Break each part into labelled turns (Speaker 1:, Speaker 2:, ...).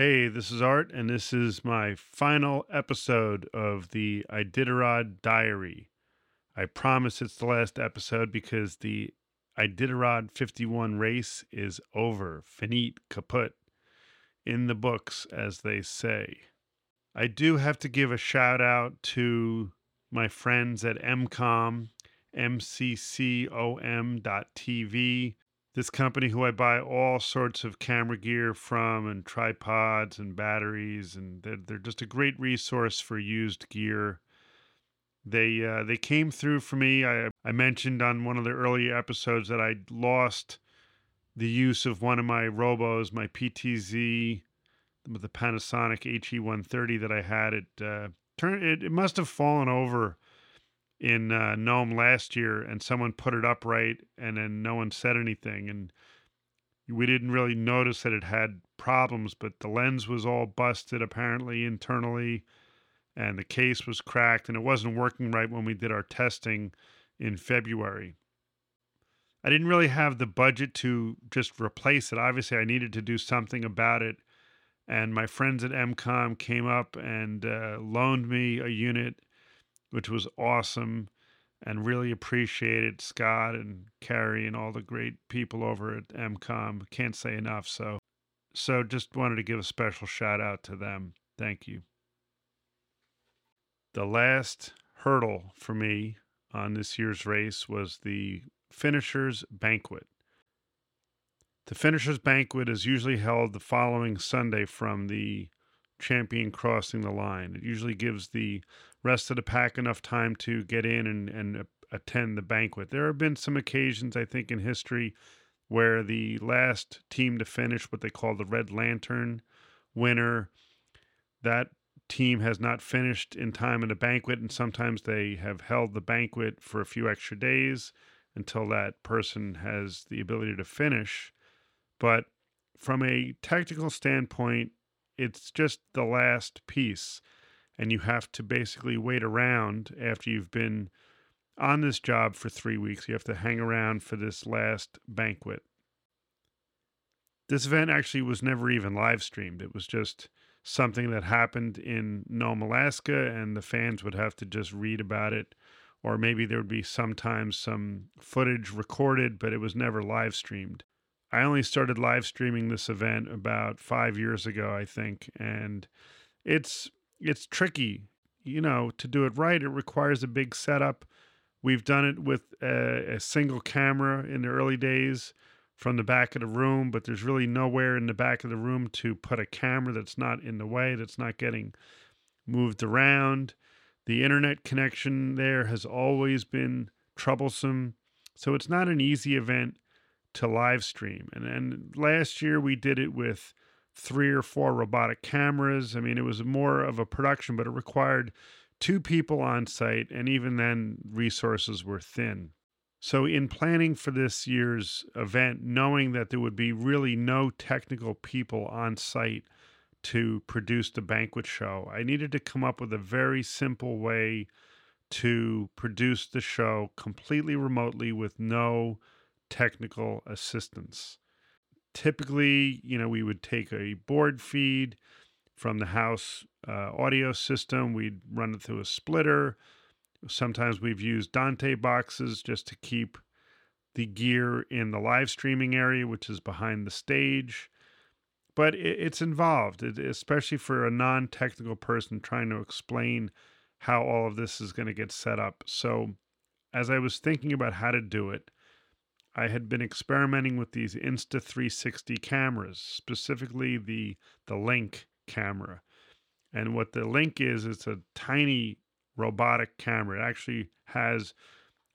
Speaker 1: Hey, this is Art, and this is my final episode of the Iditarod Diary. I promise it's the last episode because the Iditarod 51 race is over. Finite kaput. In the books, as they say. I do have to give a shout out to my friends at MCOM, mccom.tv. This company who I buy all sorts of camera gear from and tripods and batteries and they're, they're just a great resource for used gear. They uh, they came through for me. I I mentioned on one of the earlier episodes that I lost the use of one of my robos, my PTZ the Panasonic HE130 that I had. It uh, turned it, it must have fallen over in uh, Nome last year, and someone put it upright, and then no one said anything, and we didn't really notice that it had problems. But the lens was all busted apparently internally, and the case was cracked, and it wasn't working right when we did our testing in February. I didn't really have the budget to just replace it. Obviously, I needed to do something about it. And my friends at MCOM came up and uh, loaned me a unit which was awesome and really appreciated Scott and Carrie and all the great people over at MCOM. Can't say enough. So, so just wanted to give a special shout out to them. Thank you. The last hurdle for me on this year's race was the finishers banquet. The finishers banquet is usually held the following Sunday from the champion crossing the line. It usually gives the rest of the pack enough time to get in and, and uh, attend the banquet. There have been some occasions, I think, in history where the last team to finish what they call the Red Lantern winner, that team has not finished in time in the banquet, and sometimes they have held the banquet for a few extra days until that person has the ability to finish. But from a technical standpoint, it's just the last piece and you have to basically wait around after you've been on this job for three weeks. You have to hang around for this last banquet. This event actually was never even live streamed. It was just something that happened in Nome, Alaska, and the fans would have to just read about it. Or maybe there would be sometimes some footage recorded, but it was never live streamed. I only started live streaming this event about five years ago, I think, and it's it's tricky, you know, to do it right. It requires a big setup. We've done it with a, a, single camera in the early days from the back of the room, but there's really nowhere in the back of the room to put a camera that's not in the way, that's not getting moved around. The internet connection there has always been troublesome. So it's not an easy event to live stream. And, and last year we did it with three or four robotic cameras. I mean, it was more of a production, but it required two people on site, and even then, resources were thin. So, in planning for this year's event, knowing that there would be really no technical people on site to produce the banquet show, I needed to come up with a very simple way to produce the show completely remotely with no technical assistance typically, you know, we would take a board feed from the house uh, audio system, we'd run it through a splitter. Sometimes we've used Dante boxes just to keep the gear in the live streaming area, which is behind the stage. But it's involved, especially for a non technical person trying to explain how all of this is going to get set up. So, as I was thinking about how to do it, I had been experimenting with these Insta360 cameras, specifically the the Link camera. And what the Link is, it's a tiny robotic camera. It actually has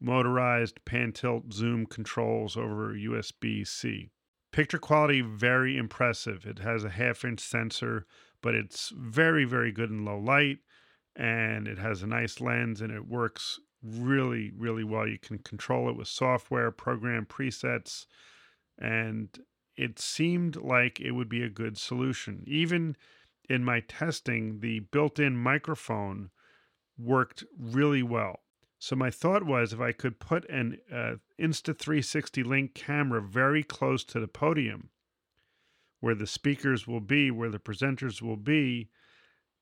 Speaker 1: motorized pan tilt zoom controls over USB C. Picture quality very impressive. It has a half inch sensor, but it's very, very good in low light and it has a nice lens and it works really, really well. You can control it with software, program presets, and it seemed like it would be a good solution. Even in my testing, the built in microphone worked really well. So my thought was if I could put an uh, Insta360 Link camera very close to the podium, where the speakers will be, where the presenters will be,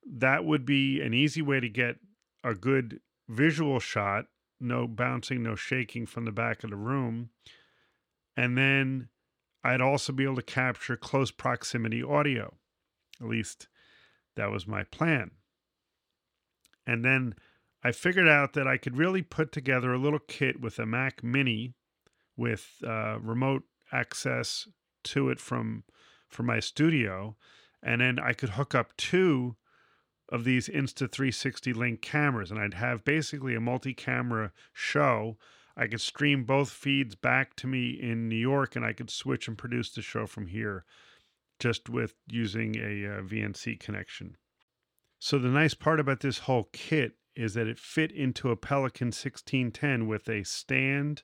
Speaker 1: that would be an easy way to get a good visual shot, no bouncing, no shaking from the back of the room. And then I'd also be able to capture close proximity audio. At least that was my plan. And then I figured out that I could really put together a little kit with a Mac Mini with uh, remote access to it from from my studio, and then I could hook up two of these Insta360 link cameras, and I'd have basically a multi-camera show. I could stream both feeds back to me in New York, and I could switch and produce the show from here, just with using a, a uh, VNC connection. So the nice part about this whole kit is that it fit into a Pelican 1610 with a stand,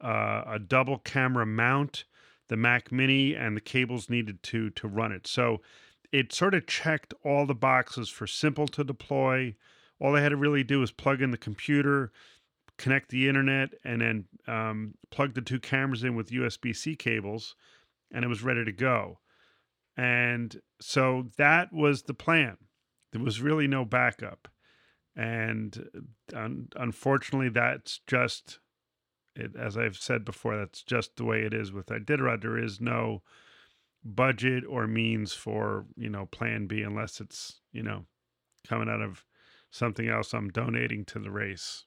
Speaker 1: uh, a double camera mount, the Mac Mini, and the cables needed to to run it. So it sort of checked all the boxes for simple to deploy. All I had to really do was plug in the computer, connect the internet, and then um, plug the two cameras in with USB C cables, and it was ready to go. And so that was the plan. There was really no backup and un- unfortunately that's just it, as i've said before that's just the way it is with iditarod there is no budget or means for you know plan b unless it's you know coming out of something else i'm donating to the race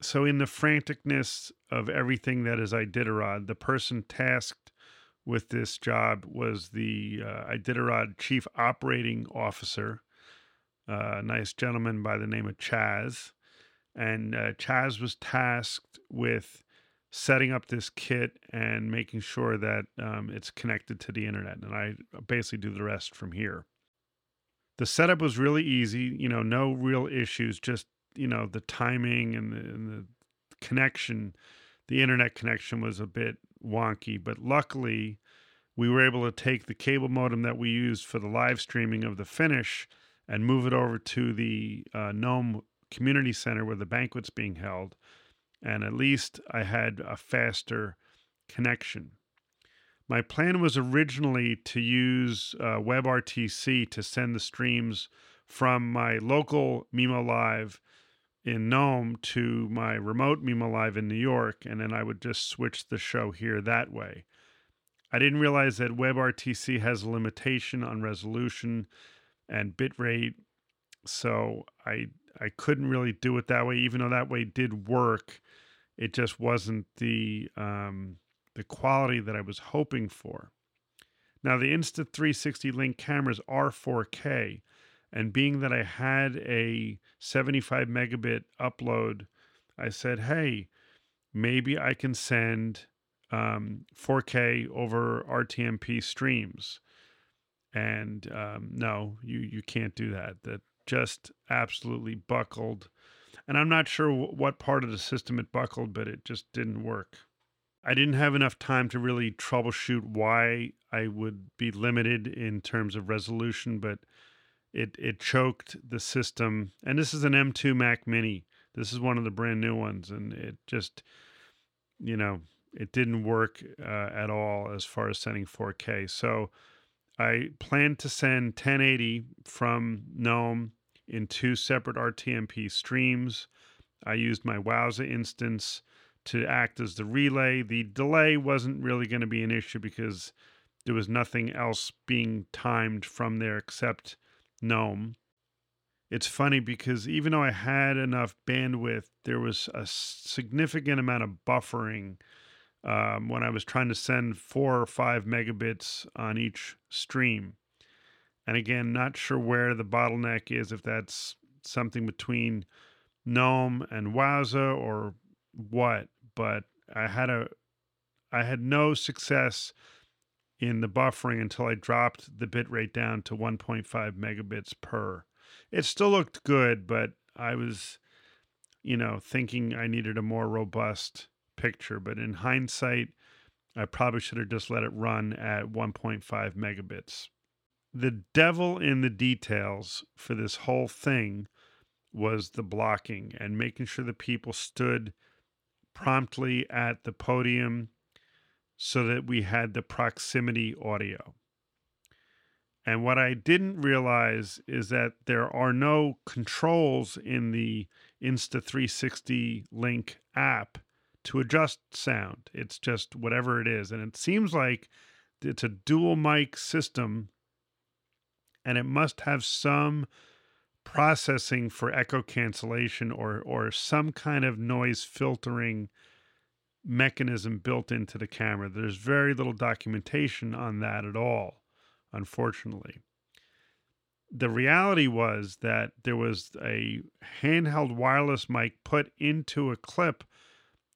Speaker 1: so in the franticness of everything that is iditarod the person tasked with this job was the uh, iditarod chief operating officer a nice gentleman by the name of Chaz. And uh, Chaz was tasked with setting up this kit and making sure that um, it's connected to the internet. And I basically do the rest from here. The setup was really easy, you know, no real issues, just, you know, the timing and the, and the connection, the internet connection was a bit wonky. But luckily, we were able to take the cable modem that we used for the live streaming of the finish and move it over to the uh, Nome Community Center where the banquet's being held. And at least I had a faster connection. My plan was originally to use uh, WebRTC to send the streams from my local Mimo Live in Nome to my remote Mimo Live in New York, and then I would just switch the show here that way. I didn't realize that WebRTC has a limitation on resolution and bitrate. So I I couldn't really do it that way, even though that way did work. It just wasn't the um, the quality that I was hoping for. Now the Insta360 Link cameras are 4K, and being that I had a 75 megabit upload, I said, "Hey, maybe I can send um, 4K over RTMP streams." and um, no, you you can't do that. That just absolutely buckled, and I'm not sure w- what part of the system it buckled, but it just didn't work. I didn't have enough time to really troubleshoot why I would be limited in terms of resolution, but it it choked the system. And this is an M2 Mac Mini. This is one of the brand new ones, and it just, you know, it didn't work uh, at all as far as sending 4K. So I plan to send 1080 from Nome in two separate RTMP streams. I used my Wowza instance to act as the relay. The delay wasn't really going to be an issue because there was nothing else being timed from there except Nome. It's funny because even though I had enough bandwidth, there was a significant amount of buffering um, when I was trying to send four or five megabits on each stream. And again, not sure where the bottleneck is, if that's something between Nome and Wowza or what, but I had a I had no success in the buffering until I dropped the bitrate down to 1.5 megabits per. It still looked good, but I was, you know, thinking I needed a more robust picture. But in hindsight, I probably should have just let it run at 1.5 megabits. The devil in the details for this whole thing was the blocking and making sure the people stood promptly at the podium so that we had the proximity audio. And what I didn't realize is that there are no controls in the Insta360 Link app to adjust sound. It's just whatever it is. And it seems like it's a dual mic system and it must have some processing for echo cancellation or or some kind of noise filtering mechanism built into the camera. There's very little documentation on that at all, unfortunately. The reality was that there was a handheld wireless mic put into a clip,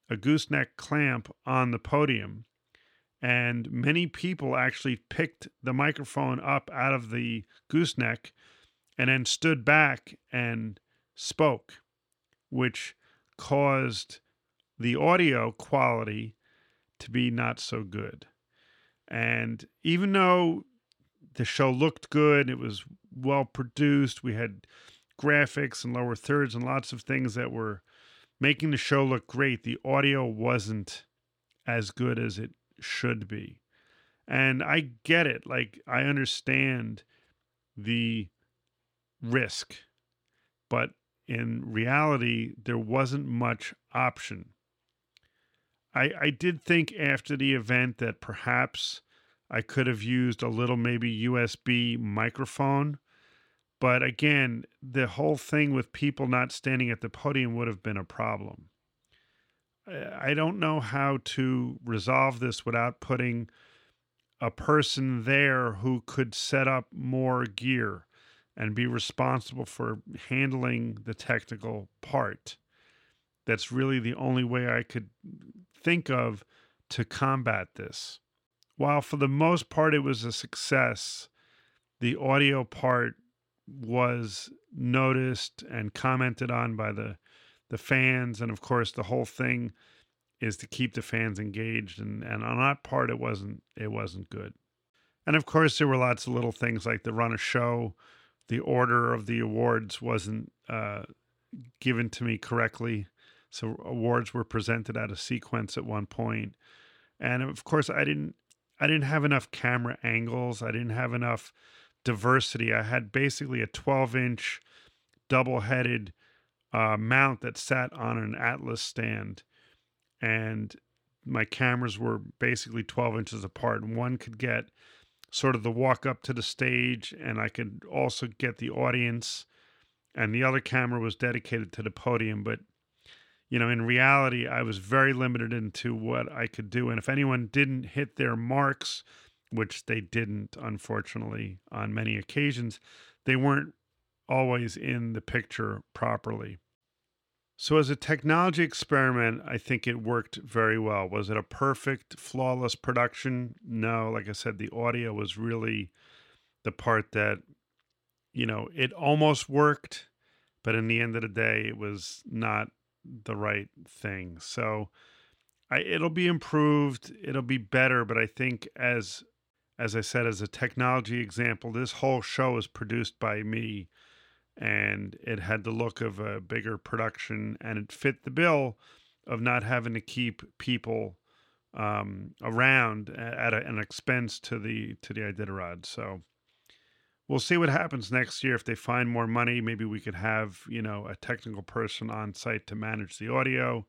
Speaker 1: a gooseneck clamp on the podium. And many people actually picked the microphone up out of the gooseneck and then stood back and spoke, which caused the audio quality to be not so good. And even though the show looked good, it was well produced, we had graphics and lower thirds and lots of things that were making the show look great, the audio wasn't as good as it should be. And I get it. Like, I understand the risk, but in reality, there wasn't much option. I, I did think after the event that perhaps I could have used a little maybe USB microphone. But again, the whole thing with people not standing at the podium would have been a problem. I don't know how to resolve this without putting a person there who could set up more gear and be responsible for handling the technical part. That's really the only way I could think of to combat this. While for the most part it was a success, the audio part was noticed and commented on by the the fans. And of course the whole thing is to keep the fans engaged. And and on that part it wasn't it wasn't good. And of course there were lots of little things like the run a show. The order of the awards wasn't uh, given to me correctly. So awards were presented out of sequence at one point. And of course i didn't i didn't have enough camera angles. I didn't have enough diversity. I had basically a 12 inch double headed uh, mount that sat on an atlas stand and my cameras were basically 12 inches apart and one could get sort of the walk up to the stage and i could also get the audience and the other camera was dedicated to the podium but you know in reality i was very limited into what i could do and if anyone didn't hit their marks which they didn't unfortunately on many occasions they weren't always in the picture properly so, as a technology experiment, I think it worked very well. Was it a perfect, flawless production? No. Like I said, the audio was really the part that, you know, it almost worked, but in the end of the day, it was not the right thing. So, I, it'll be improved. It'll be better, but I think as as I said, as a technology example, this whole show is produced by me and it had the look of a bigger production and it fit the bill of not having to keep people um, around at a, an expense to the to the Iditarod. So we'll see what happens next year. If they find more money, maybe we could have you know a technical person on site to manage the audio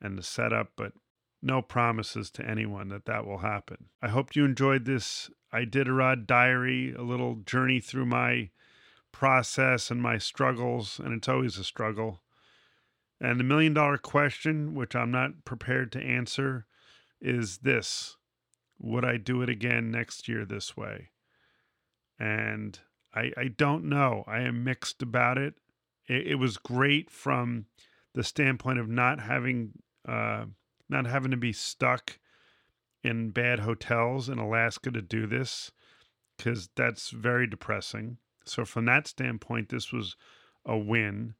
Speaker 1: and the setup, but no promises to anyone that that will happen. I hope you enjoyed this Iditarod diary, a little journey through my process and my struggles, and it's always a struggle. And the million dollar question, which I'm not prepared to answer, is this Would I do it again next year this way? And I, I don't know. I am mixed about it. It, it was great from the standpoint of not having uh, not having to be stuck in bad hotels in Alaska to do this because that's very depressing. So, from that standpoint, this was a win.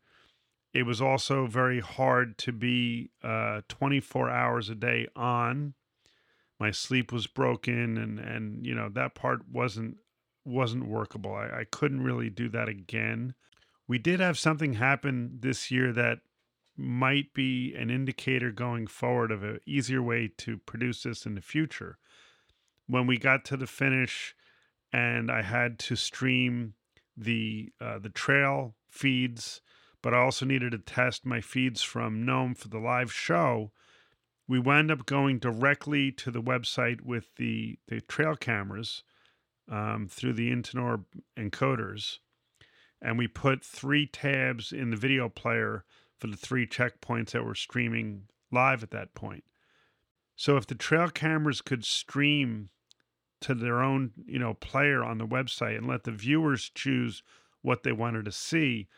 Speaker 1: It was also very hard to be uh, 24 hours a day on. My sleep was broken, and and you know that part wasn't wasn't workable. I, I couldn't really do that again. We did have something happen this year that might be an indicator going forward of an easier way to produce this in the future. When we got to the finish, and I had to stream the uh, the trail feeds, but I also needed to test my feeds from Nome for the live show. We wound up going directly to the website with the the trail cameras um, through the Intinor encoders, and we put three tabs in the video player for the three checkpoints that were streaming live at that point. So if the trail cameras could stream to their own, you know, player on the website and let the viewers choose what they wanted to see,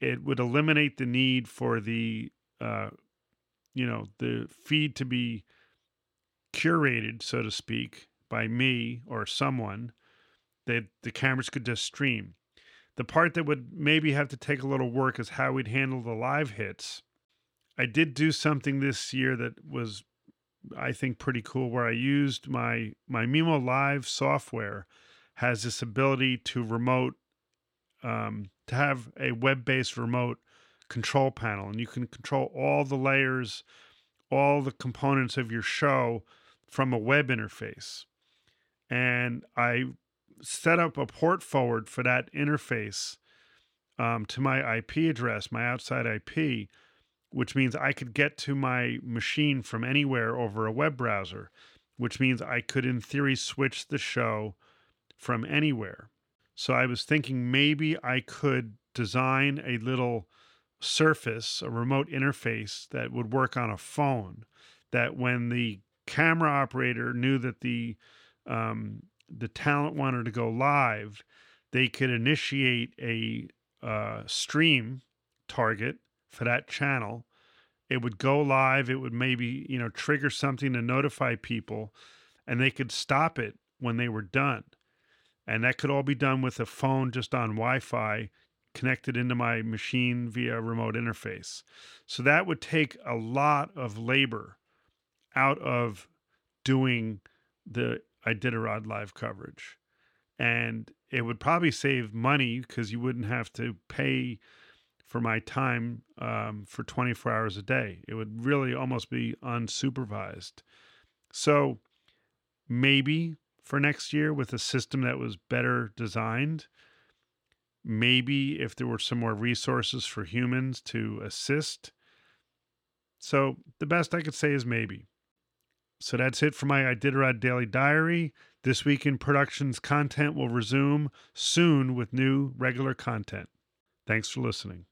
Speaker 1: it would eliminate the need for the uh, you know, the feed to be curated, so to speak, by me or someone that the cameras could just stream. The part that would maybe have to take a little work is how we'd handle the live hits. I did do something this year that was I think pretty cool where I used my my Mimo Live software has this ability to remote um, to have a web-based remote control panel and you can control all the layers all the components of your show from a web interface and I set up a port forward for that interface um, to my IP address my outside IP which means I could get to my machine from anywhere over a web browser, which means I could, in theory, switch the show from anywhere. So I was thinking maybe I could design a little surface, a remote interface that would work on a phone. That when the camera operator knew that the um, the talent wanted to go live, they could initiate a uh, stream target for that channel. It would go live. It would maybe, you know, trigger something to notify people and they could stop it when they were done. And that could all be done with a phone just on Wi Fi connected into my machine via remote interface. So that would take a lot of labor out of doing the Iditarod live coverage. And it would probably save money because you wouldn't have to pay for my time um, for 24 hours a day. It would really almost be unsupervised. So maybe for next year with a system that was better designed, maybe if there were some more resources for humans to assist. So the best I could say is maybe. So that's it for my Iditarod Daily Diary. This week in productions content will resume soon with new regular content. Thanks for listening.